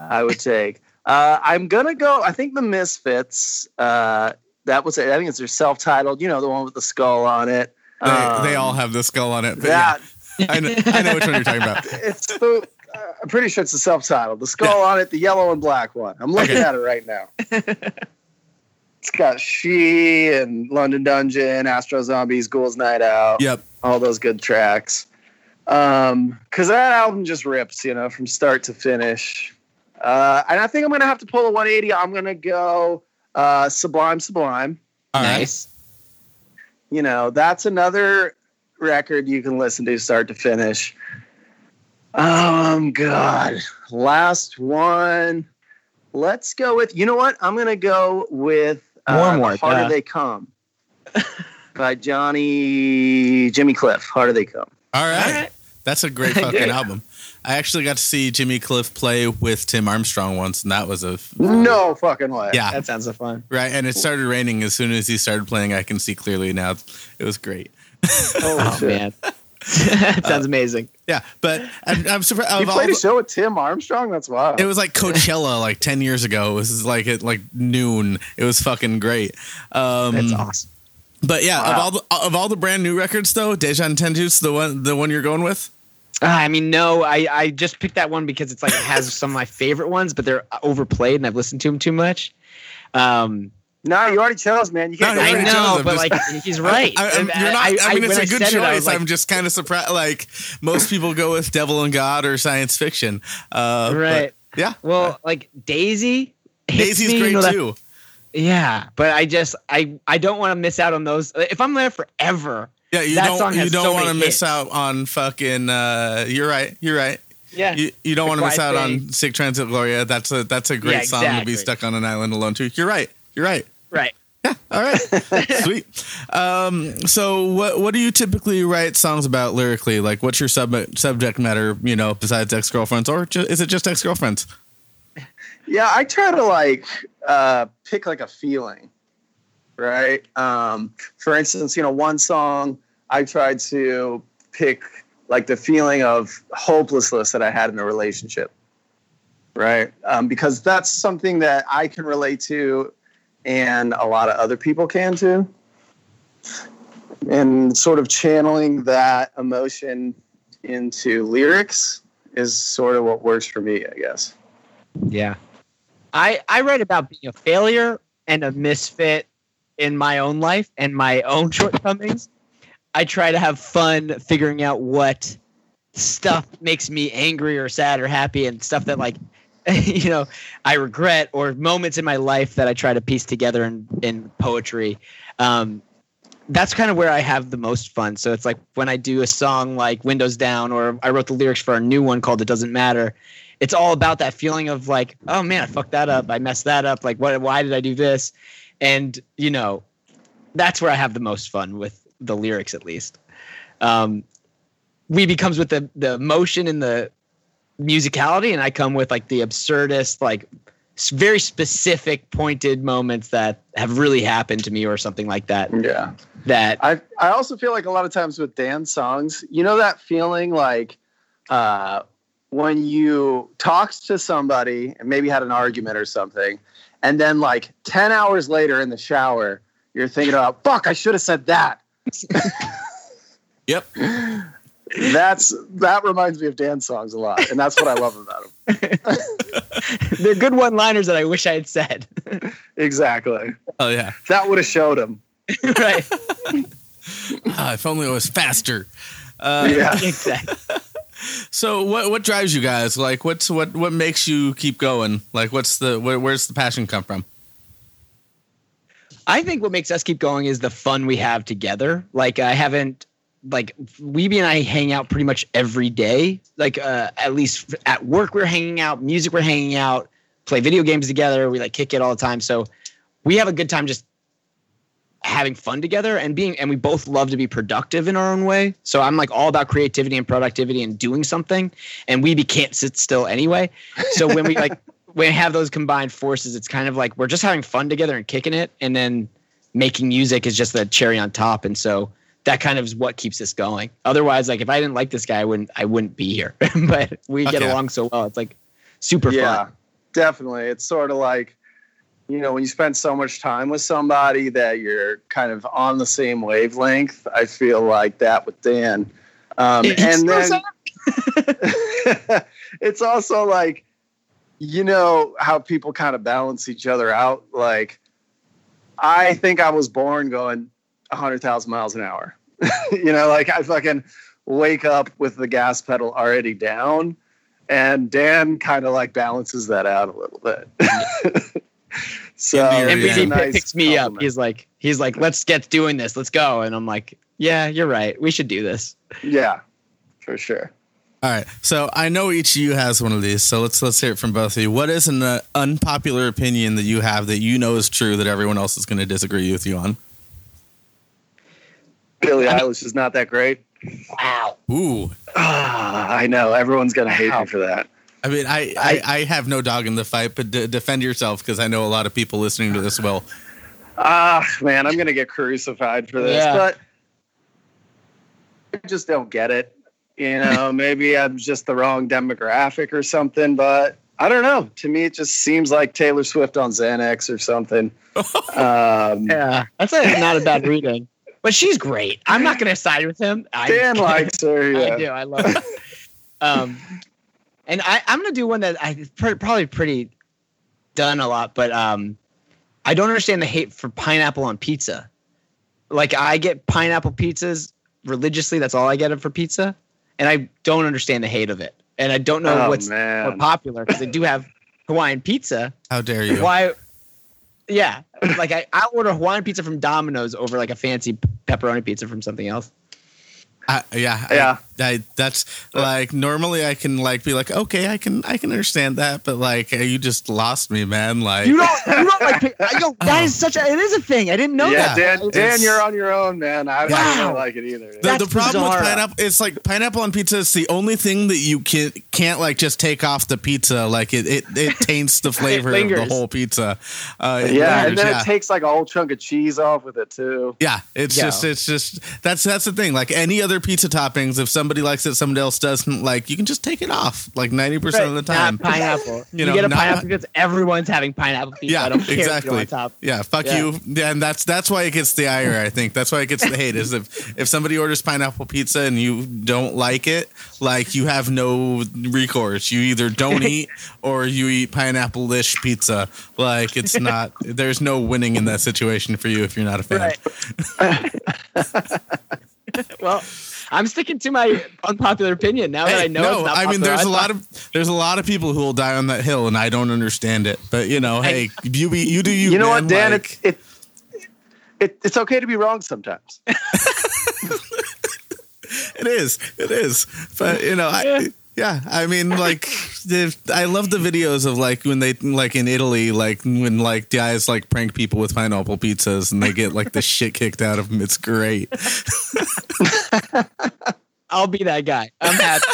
Speaker 2: I would take. Uh, I'm gonna go. I think the Misfits. Uh, that was. It. I think it's their self-titled. You know, the one with the skull on it.
Speaker 1: They, they
Speaker 2: Um,
Speaker 1: all have the skull on it. But yeah,
Speaker 2: that.
Speaker 1: I know, I know which one you're talking about.
Speaker 2: It's the. I'm pretty sure it's the self-titled. The skull on it, the yellow and black one. I'm looking
Speaker 1: Okay.
Speaker 2: at it right now. it's got She and London Dungeon, Astro Zombies, Ghouls Night Out.
Speaker 1: Yep.
Speaker 2: all those good tracks. Um, cause that album just rips, you know, from start to finish. Uh, and I think I'm gonna have to pull a 180. I'm gonna go uh, Sublime, Sublime.
Speaker 1: All right.
Speaker 3: nice.
Speaker 2: You know, that's another record you can listen to start to finish. Um, God, last one. Let's go with. You know what? I'm gonna go with uh,
Speaker 3: More more,
Speaker 2: Harder
Speaker 3: duh.
Speaker 2: They Come by Johnny Jimmy Cliff. Harder They Come.
Speaker 1: All right.
Speaker 3: All right.
Speaker 1: That's a great fucking album. I actually got to see Jimmy Cliff play with Tim Armstrong once, and that was a
Speaker 2: No fucking way.
Speaker 1: yeah,
Speaker 3: That sounds so fun.
Speaker 1: right. And it started raining as soon as he started playing. I can see clearly now. It was great.
Speaker 3: Oh man, that sounds amazing.
Speaker 1: Yeah, but I'm, I'm surprised.
Speaker 2: He
Speaker 1: Of all
Speaker 2: played a show with Tim Armstrong. That's wild.
Speaker 1: it was like Coachella like ten years ago. It was like at like noon. It was fucking great. Um,
Speaker 3: That's awesome.
Speaker 1: But yeah, of all the of all the brand new records though, Deja Entendu's the one the one you're going with.
Speaker 3: Ah, I mean, no, I, I just picked that one because it's like it has some of my favorite ones, but they're overplayed and I've listened to them too much. Um,
Speaker 2: no, you already chose, man. You can't
Speaker 1: No,
Speaker 3: I
Speaker 1: already chose
Speaker 3: know, but
Speaker 1: just-
Speaker 3: like he's right.
Speaker 1: I, I'm- you're not, I, mean, it's
Speaker 3: when
Speaker 1: a good
Speaker 3: said it,
Speaker 1: choice.
Speaker 3: like,
Speaker 1: I'm just kind of surprised. Like most people go with Devil and God or science fiction. Uh, but
Speaker 3: right.
Speaker 1: yeah.
Speaker 3: Well, like Daisy.
Speaker 1: Daisy's
Speaker 3: me, you
Speaker 1: great
Speaker 3: know, that-
Speaker 1: too.
Speaker 3: Yeah, but I just I I don't want to miss out on those. If I'm there forever.
Speaker 1: Yeah, you
Speaker 3: that
Speaker 1: don't you
Speaker 3: has
Speaker 1: don't
Speaker 3: so
Speaker 1: want to miss
Speaker 3: hits.
Speaker 1: out on fucking. Uh, you're right. You're right.
Speaker 3: Yeah.
Speaker 1: You, you don't want to miss
Speaker 3: Quiet
Speaker 1: out on Sic Transit Gloria. That's a that's a great
Speaker 3: Yeah,
Speaker 1: song to be stuck on an island alone too. You're right. You're right.
Speaker 3: right. Yeah.
Speaker 1: All right, sweet. Um, so, what what do you typically write songs about lyrically? Like, what's your sub- subject matter? You know, besides ex girlfriends, or ju- is it just ex girlfriends?
Speaker 2: Yeah, I try to like uh, pick like a feeling, right? Um, for instance, you know, one song I tried to pick like the feeling of hopelessness that I had in a relationship. Right. Um, because that's something that I can relate to and a lot of other people can too. And sort of channeling that emotion into lyrics is sort of what works for me, I guess.
Speaker 3: Yeah. I I write about being a failure and a misfit in my own life and my own shortcomings. I try to have fun figuring out what stuff makes me angry or sad or happy and stuff that like you know I regret or moments in my life that I try to piece together in in poetry. Um, that's kind of where I have the most fun. So it's like when I do a song like Windows Down or I wrote the lyrics for a new one called It Doesn't Matter. It's all about that feeling of like, oh man, I fucked that up. I messed that up. Like what why did I do this? And you know, that's where I have the most fun with the lyrics at least. Um we becomes with the the emotion and the musicality and I come with like the absurdist like very specific pointed moments that have really happened to me or something like that
Speaker 2: Yeah.
Speaker 3: that
Speaker 2: I I also feel like a lot of times with dance songs, you know that feeling like uh, when you talked to somebody and maybe had an argument or something, and then like ten hours later in the shower, you're thinking about fuck, I should have said that.
Speaker 1: Yep.
Speaker 2: That's that reminds me of dance songs a lot, and that's what I love about them.
Speaker 3: they're good one liners that I wish I had said.
Speaker 2: Exactly.
Speaker 1: Oh yeah.
Speaker 2: That would have showed them.
Speaker 3: right.
Speaker 1: Ah, if only it was faster. Uh,
Speaker 2: Yeah.
Speaker 3: Exactly.
Speaker 1: So what what drives you guys? Like what's what what makes you keep going? Like what's the where, where's the passion come from?
Speaker 3: I think what makes us keep going is the fun we have together. Like I haven't like Weeby and I hang out pretty much every day. Like uh, at least at work we're hanging out, music we're hanging out, play video games together. We like kick it all the time. So we have a good time just having fun together and being and we both love to be productive in our own way. So I'm like all about creativity and productivity and doing something. And Weeby can't sit still anyway. So when we like when we have those combined forces, it's kind of like we're just having fun together and kicking it, and then making music is just the cherry on top. And so that kind of is what keeps us going. Otherwise, like if I didn't like this guy, I wouldn't I wouldn't be here. but we get along so well. It's like super fun.
Speaker 2: yeah,
Speaker 3: fun.
Speaker 2: definitely. It's sort of like, you know, when you spend so much time with somebody that you're kind of on the same wavelength. I feel like that with Dan. Um, and then it's also like, you know, how people kind of balance each other out. Like, I think I was born going 100,000 miles an hour. you know, like I fucking wake up with the gas pedal already down and Dan kind of like balances that out a little bit. so
Speaker 3: and
Speaker 1: Yeah.
Speaker 3: BD
Speaker 2: it's a nice
Speaker 3: picks me up. He's like, he's like, let's get doing this. Let's go. And I'm like, yeah, you're right. We should do this.
Speaker 2: yeah, for sure.
Speaker 1: All right. So I know each of you has one of these. So let's let's hear it from both of you. What is an uh, unpopular opinion that you have that you know is true that everyone else is going to disagree with you on?
Speaker 2: Billie Eilish is not that great.
Speaker 3: Wow.
Speaker 1: Ooh.
Speaker 2: Ah, I know everyone's gonna hate
Speaker 3: Wow.
Speaker 2: me for that.
Speaker 1: I mean, I, I, I have no dog in the fight, but d- defend yourself because I know a lot of people listening to this will.
Speaker 2: Ah, man, I'm gonna get crucified for this,
Speaker 3: Yeah.
Speaker 2: but I just don't get it. You know, maybe I'm just the wrong demographic or something, but I don't know. To me, it just seems like Taylor Swift on Xanax or something. Um,
Speaker 3: Yeah. That's a, not a bad reading. But she's great. I'm not gonna side with him. I,
Speaker 2: Dan likes her. Yeah.
Speaker 3: I do. I love her. um, and I, I'm gonna do one that I pr- probably pretty done a lot, but um, I don't understand the hate for pineapple on pizza. Like I get pineapple pizzas religiously. That's all I get for pizza, and I don't understand the hate of it. And I don't know
Speaker 2: Oh,
Speaker 3: what's more popular because they do have Hawaiian pizza.
Speaker 1: How dare you?
Speaker 3: Why? Yeah, like I I order Hawaiian pizza from Domino's over like a fancy pepperoni pizza from something else.
Speaker 1: Uh, I, yeah,
Speaker 2: Yeah.
Speaker 1: I, that's like normally I can like be like, okay, I can I can understand that, but like you just lost me, man. Like
Speaker 3: You don't, you don't like, pick- I go, that is such a, it is a thing. I didn't know
Speaker 2: yeah,
Speaker 3: that.
Speaker 2: Dan, Dan,
Speaker 1: It's-
Speaker 2: you're on your own, man. I, I
Speaker 3: Wow.
Speaker 2: don't like it either.
Speaker 1: the,
Speaker 3: That's
Speaker 1: the problem with pineapple, it's like pineapple on pizza is the only thing that you can can't like just take off the pizza. Like it it, it taints the flavor of the whole pizza. Uh, it
Speaker 2: yeah, and then
Speaker 1: yeah.
Speaker 2: it takes like a whole chunk of cheese off with it too.
Speaker 1: Yeah, it's
Speaker 3: Yeah.
Speaker 1: just it's just that's that's the thing. Like any other pizza toppings, if somebody somebody likes it, somebody else doesn't, like you can just take it off like ninety percent of the time.
Speaker 3: Not pineapple.
Speaker 1: You
Speaker 3: you, get a pineapple because everyone's having pineapple pizza.
Speaker 1: Yeah,
Speaker 3: I don't care if
Speaker 1: exactly.
Speaker 3: on top.
Speaker 1: Yeah, fuck
Speaker 3: Yeah.
Speaker 1: you. Yeah, and that's that's why it gets the ire. I think that's why it gets the hate. Is if if somebody orders pineapple pizza and you don't like it, like you have no recourse. You either don't eat or you eat pineapple ish pizza. Like it's not. There's no winning in that situation for you if you're not a fan.
Speaker 3: Right. well, I'm sticking to my unpopular opinion now that I know.
Speaker 1: no,
Speaker 3: it's not
Speaker 1: I mean
Speaker 3: popular.
Speaker 1: there's a
Speaker 3: I
Speaker 1: lot of there's a lot of people who will die on that hill, and I don't understand it. But you know, hey, you be you do you.
Speaker 2: You know what, Dan?
Speaker 1: like-
Speaker 2: it's it, it, it's okay to be wrong sometimes.
Speaker 1: It is. It is. But you know, I yeah, I mean like I love the videos of like when they like in Italy like when like guys like prank people with pineapple pizzas and they get like the shit kicked out of them. It's great.
Speaker 3: I'll be that guy. I'm happy.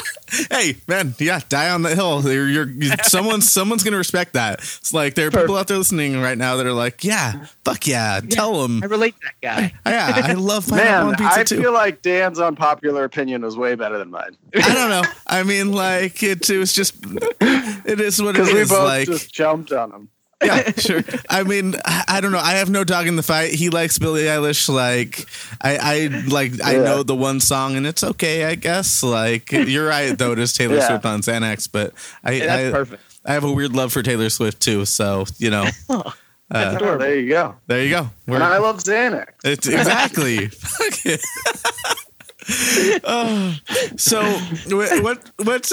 Speaker 1: Hey, man, yeah, die on the hill. You're, you're, you someone's someone's gonna respect that. It's like there are people out there listening right now that are like, yeah, fuck yeah, tell them.
Speaker 3: I relate to that guy.
Speaker 1: Yeah, I love
Speaker 2: Man,
Speaker 1: on pizza
Speaker 2: I
Speaker 1: too.
Speaker 2: feel like Dan's unpopular opinion was way better than mine
Speaker 1: I don't know. I mean, like it, it was just, it is what it
Speaker 2: because we both
Speaker 1: Like,
Speaker 2: just jumped on him.
Speaker 1: Yeah, sure. I mean, I I don't know. I have no dog in the fight. He likes Billie Eilish. Like, I, I like, I
Speaker 2: Yeah.
Speaker 1: know the one song, and it's okay, I guess. Like, you're right though. It is Taylor
Speaker 2: Yeah.
Speaker 1: Swift on Xanax, but I,
Speaker 3: Yeah, that's
Speaker 1: I,
Speaker 3: perfect.
Speaker 1: I have a weird love for Taylor Swift too. So you know, uh,
Speaker 2: Oh, there you go.
Speaker 1: there you go.
Speaker 2: And I love Xanax.
Speaker 1: It's exactly. Fuck. Oh, so wh- what what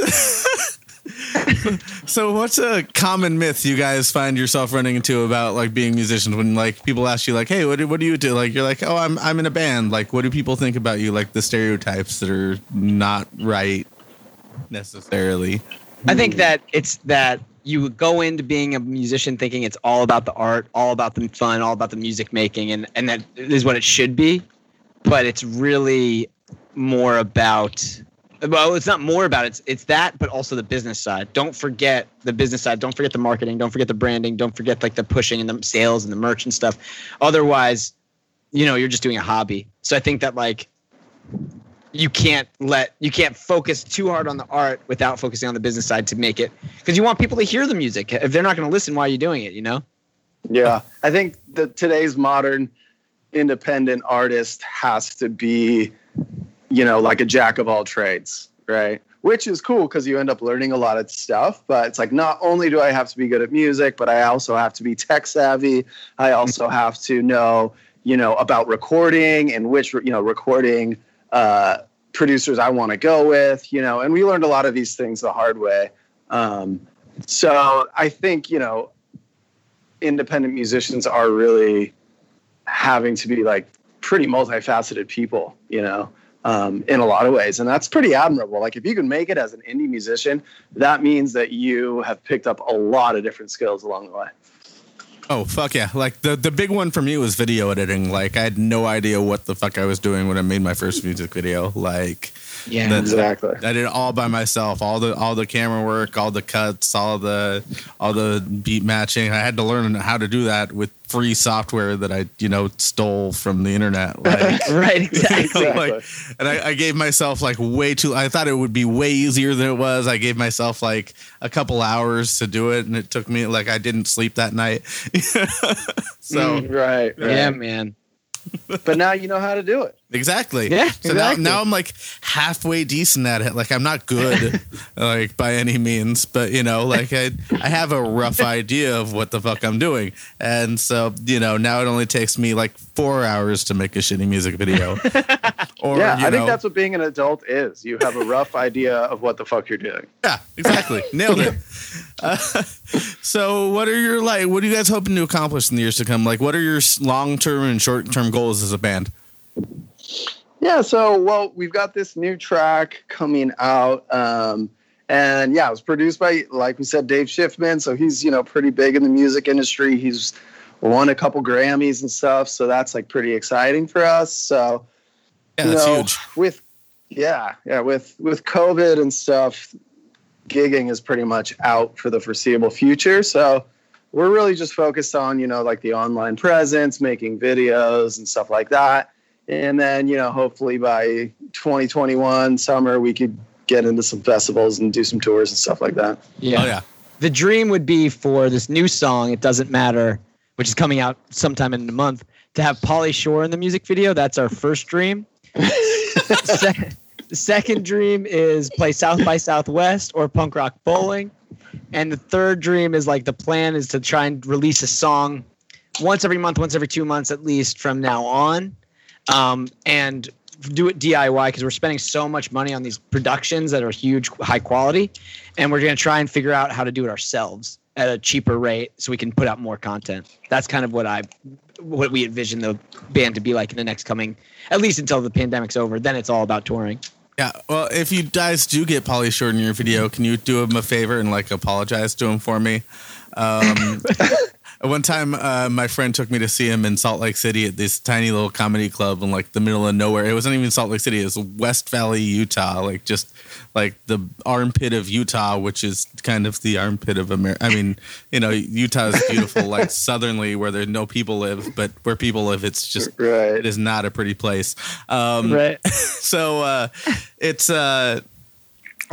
Speaker 1: so what's a common myth you guys find yourself running into about like being musicians when like people ask you like hey what do, what do you do like you're like oh I'm I'm in a band like what do people think about you like the stereotypes that are not right necessarily
Speaker 3: I think that it's that you go into being a musician thinking it's all about the art, all about the fun, all about the music making, and and that is what it should be. But it's really more about. Well, it's not more about it. It's, it's that, but also the business side. Don't forget the business side. Don't forget the marketing. Don't forget the branding. Don't forget like the pushing and the sales and the merch and stuff. Otherwise, you know, you're just doing a hobby. So I think that like you can't let you can't focus too hard on the art without focusing on the business side to make it because you want people to hear the music if they're not going to listen why are you doing it you know
Speaker 2: Yeah, I think that today's modern independent artist has to be, you know, like a jack of all trades, right? Which is cool because you end up learning a lot of stuff. But it's like not only do I have to be good at music, but I also have to be tech savvy. I also have to know, you know, about recording and which you know recording uh, producers I want to go with, you know. And we learned a lot of these things the hard way. Um, so I think you know independent musicians are really having to be like pretty multifaceted people, you know, um, in a lot of ways. And that's pretty admirable. Like if you can make it as an indie musician, that means that you have picked up a lot of different skills along the way.
Speaker 1: Oh fuck yeah! Like the the big one for me was video editing. Like I had no idea what the fuck I was doing when I made my first music video. Like
Speaker 3: yeah
Speaker 1: That's-
Speaker 2: Exactly.
Speaker 1: I did it all by myself. All the all the camera work, all the cuts, all the all the beat matching. I had to learn how to do that with free software that I you know stole from the internet. Like,
Speaker 3: right exactly
Speaker 2: Exactly.
Speaker 1: like, and I, I gave myself like way too. I thought it would be way easier than it was. I gave myself like a couple hours to do it, and it took me like I didn't sleep that night. so
Speaker 2: Right. right.
Speaker 3: yeah man
Speaker 2: But now you know how to do it.
Speaker 1: Exactly.
Speaker 3: Yeah,
Speaker 1: So
Speaker 3: exactly.
Speaker 1: now, now I'm like halfway decent at it. Like I'm not good, like by any means, but you know, like I, I have a rough idea of what the fuck I'm doing, and so you know, now it only takes me like four hours to make a shitty music video. or
Speaker 2: yeah, I think that's what being an adult is. You have a rough idea of what the fuck you're doing.
Speaker 1: yeah, exactly, nailed it. Uh, so, what are your like? What are you guys hoping to accomplish in the years to come? Like, what are your long term and short term goals as a band?
Speaker 2: Yeah, so well, we've got this new track coming out. Um, and yeah, it was produced by, like we said, Dave Schiffman. So he's, you know, pretty big in the music industry. He's won a couple Grammys and stuff. So that's like pretty exciting for us. So,
Speaker 1: Yeah,
Speaker 2: you know,
Speaker 1: huge.
Speaker 2: with, yeah, yeah, with, with COVID and stuff, gigging is pretty much out for the foreseeable future. So we're really just focused on, you know, like the online presence, making videos and stuff like that. And then, you know, hopefully by 2021 summer, we could get into some festivals and do some tours and stuff like that.
Speaker 3: Yeah.
Speaker 1: Oh yeah.
Speaker 3: The dream would be for this new song, It Doesn't Matter, which is coming out sometime in a month, to have Pauly Shore in the music video. That's our first dream. Se- the second dream is play South by Southwest or punk rock bowling. And the third dream is like the plan is to try and release a song once every month, once every two months at least from now on. Um, and do it DIY because we're spending so much money on these productions that are huge, high quality. And we're going to try and figure out how to do it ourselves at a cheaper rate so we can put out more content. That's kind of what I what we envision the band to be like in the next coming at least until the pandemic's over. Then it's all about touring.
Speaker 1: Yeah. Well, if you guys do get Pauly Shore in your video, can you do him a favor and like apologize to him for me? Um, one time, uh, my friend took me to see him in Salt Lake City at this tiny little comedy club in like the middle of nowhere. It wasn't even Salt Lake City; it was West Valley, Utah, like just like the armpit of Utah, which is kind of the armpit of America. I mean, you know, Utah is beautiful, like southernly where there no people live, but where people live, it's just
Speaker 2: Right.
Speaker 1: it is not a pretty place. Um,
Speaker 3: Right.
Speaker 1: so uh, it's uh,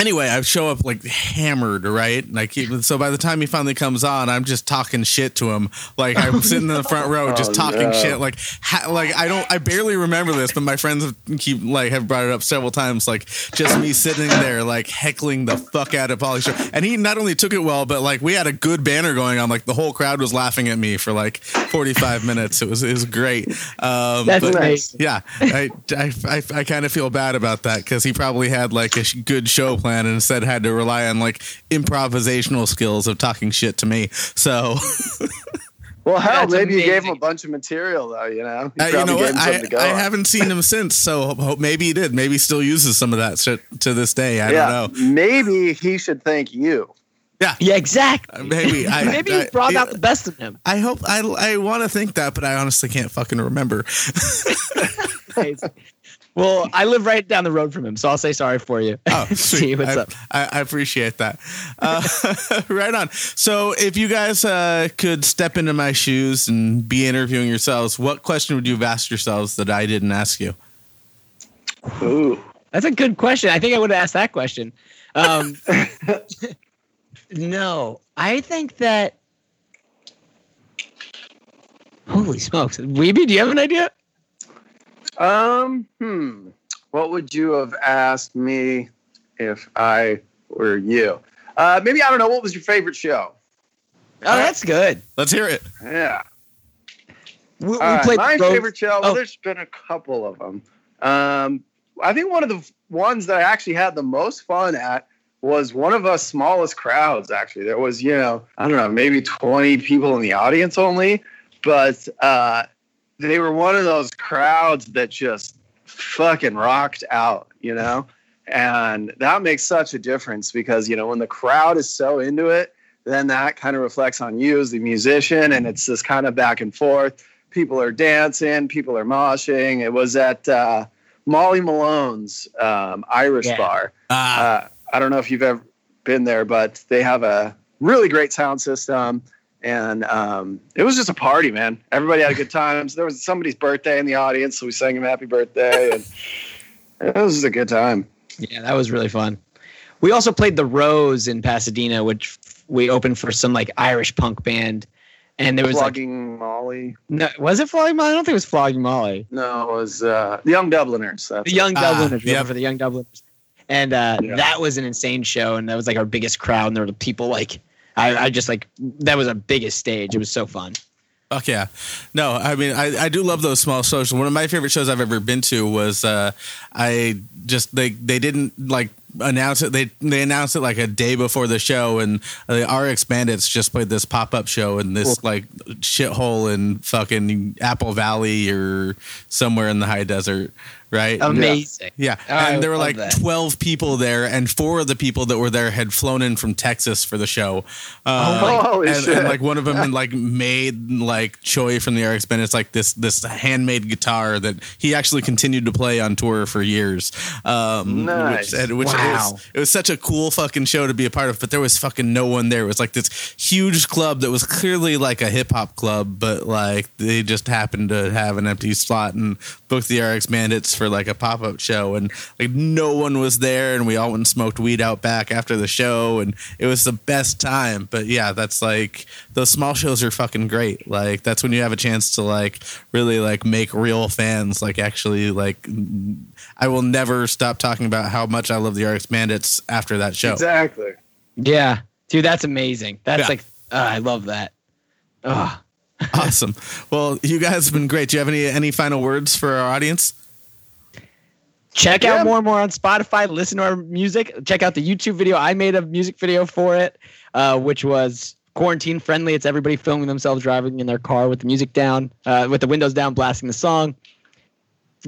Speaker 1: anyway. I show up like hammered, right? And I keep so, by the time he finally comes on, I'm just talking shit to him. Like I'm sitting in the front row, just
Speaker 2: Oh,
Speaker 1: talking
Speaker 2: no.
Speaker 1: shit. Like ha- like I don't, I barely remember this, but my friends have- keep like have brought it up several times. Like just me sitting there, like heckling the fuck out of Pauly Shore, and he not only took it well, but like we had a good banner going on. Like the whole crowd was laughing at me for like 45 minutes. It was it was great. Um,
Speaker 3: That's
Speaker 1: but-
Speaker 3: amazing.
Speaker 1: yeah, I I, I, I kind of feel bad about that because he probably had like a sh- good show plan and instead had to rely on like improvisational skills of talking shit to me. So
Speaker 2: Well, hell,
Speaker 3: That's
Speaker 2: maybe you gave him a bunch of material, though. You know,
Speaker 1: uh, you know what? I,
Speaker 2: something to go
Speaker 1: I haven't seen him since. So ho- ho- maybe he did. Maybe he still uses some of that shit to this day. I
Speaker 2: yeah,
Speaker 1: don't know.
Speaker 2: maybe he should thank you.
Speaker 3: Yeah, yeah, exactly.
Speaker 1: Uh, Maybe I
Speaker 3: Maybe
Speaker 1: I,
Speaker 3: you brought
Speaker 1: I,
Speaker 3: out the best in him.
Speaker 1: I hope I I want to think that, but I honestly can't fucking remember.
Speaker 3: Amazing. well, I live right down the road from him, so I'll say sorry for you.
Speaker 1: Oh,
Speaker 3: See
Speaker 1: sweet.
Speaker 3: what's
Speaker 1: I,
Speaker 3: up.
Speaker 1: I, I appreciate that. Uh, right on. So, if you guys uh, could step into my shoes and be interviewing yourselves, what question would you have asked yourselves that I didn't ask you?
Speaker 2: Ooh,
Speaker 3: That's a good question. I think I would have asked that question. Um, no, I think that. Holy smokes, Weeby, do you have an idea?
Speaker 2: Um, hmm. What would you have asked me if I were you? Uh, maybe I don't know. What was your favorite show?
Speaker 3: Oh, that's good.
Speaker 1: Let's hear it.
Speaker 2: Yeah.
Speaker 3: We, we
Speaker 2: All right,
Speaker 3: played
Speaker 2: my
Speaker 3: the Rose-
Speaker 2: favorite show. Well,
Speaker 3: Oh.
Speaker 2: there's been a couple of them. Um, I think one of the ones that I actually had the most fun at was one of us smallest crowds. Actually, there was you know I don't know maybe 20 people in the audience only, but uh, they were one of those crowds that just fucking rocked out. You know. And that makes such a difference because, you know, when the crowd is so into it, then that kind of reflects on you as the musician. And it's this kind of back and forth. People are dancing, people are moshing. It was at uh, Molly Malone's um, Irish
Speaker 3: Yeah.
Speaker 2: bar.
Speaker 1: Ah,
Speaker 2: Uh, I don't know if you've ever been there, but they have a really great sound system. And um, it was just a party, man. Everybody had a good time. So there was somebody's birthday in the audience, so we sang him happy birthday. And it was just a good time.
Speaker 3: Yeah, that was really fun. We also played the Rose in Pasadena, which we opened for some like Irish punk band, and there was like
Speaker 2: Flogging Molly.
Speaker 3: no, was it Flogging Molly? I don't think it was Flogging Molly.
Speaker 2: No, it was uh, the Young Dubliners.
Speaker 3: The Young
Speaker 1: Ah,
Speaker 3: Dubliners, we
Speaker 1: yep.
Speaker 3: for the Young Dubliners, and uh,
Speaker 2: Yeah.
Speaker 3: that was an insane show, and that was like our biggest crowd, and there were people like. I, I just like that was our biggest stage. It was so fun.
Speaker 1: Fuck yeah. No, I mean, I, I do love those small shows. One of my favorite shows I've ever been to was uh, I just they they didn't like announce it. They they announced it like a day before the show, and the RX Bandits just played this pop up show in this like shithole in fucking Apple Valley or somewhere in the high desert, right?
Speaker 3: Amazing.
Speaker 1: Yeah,
Speaker 3: Oh, I
Speaker 1: and there were like
Speaker 3: that.
Speaker 1: twelve people there, and four of the people that were there had flown in from Texas for the show. Uh,
Speaker 2: my- Holy
Speaker 1: and,
Speaker 2: shit.
Speaker 1: and like one of them like made like Choi from the RX Bandits like this this handmade guitar that he actually continued to play on tour for years. Um,
Speaker 2: Nice.
Speaker 1: Which, and- which
Speaker 3: Wow.
Speaker 1: it, was, it was such a cool fucking show to be a part of, but there was fucking no one there. It was like this huge club that was clearly like a hip hop club, but like they just happened to have an empty slot and booked the RX Bandits for like a pop up show, and like no one was there, and we all went and smoked weed out back after the show, and it was the best time. But yeah, that's like those small shows are fucking great. Like that's when you have a chance to like really like make real fans. Like actually, like I will never stop talking about how much I love the RX Bandits after that show.
Speaker 5: Exactly.
Speaker 3: Yeah, dude, that's amazing. That's
Speaker 1: Yeah.
Speaker 3: like uh, I love that. Oh,
Speaker 1: awesome. Well, you guys have been great. Do you have any any final words for our audience?
Speaker 3: check
Speaker 5: Yeah.
Speaker 3: out more and more on Spotify. Listen to our music. Check out the YouTube video. I made a music video for it, uh, which was quarantine friendly. It's everybody filming themselves driving in their car with the music down, uh, with the windows down, blasting the song.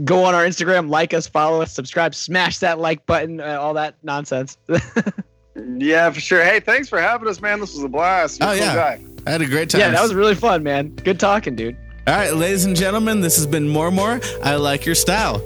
Speaker 3: Go on our Instagram, like us, follow us, subscribe, smash that like button, uh, all that nonsense.
Speaker 5: Yeah, for sure. Hey, thanks for having us, man. This was a blast. You're
Speaker 1: Oh,
Speaker 5: cool
Speaker 1: yeah.
Speaker 5: guy.
Speaker 1: I had a great time.
Speaker 3: yeah, that was really fun, man. Good talking, dude.
Speaker 1: All right, ladies and gentlemen, this has been More More. I like your style.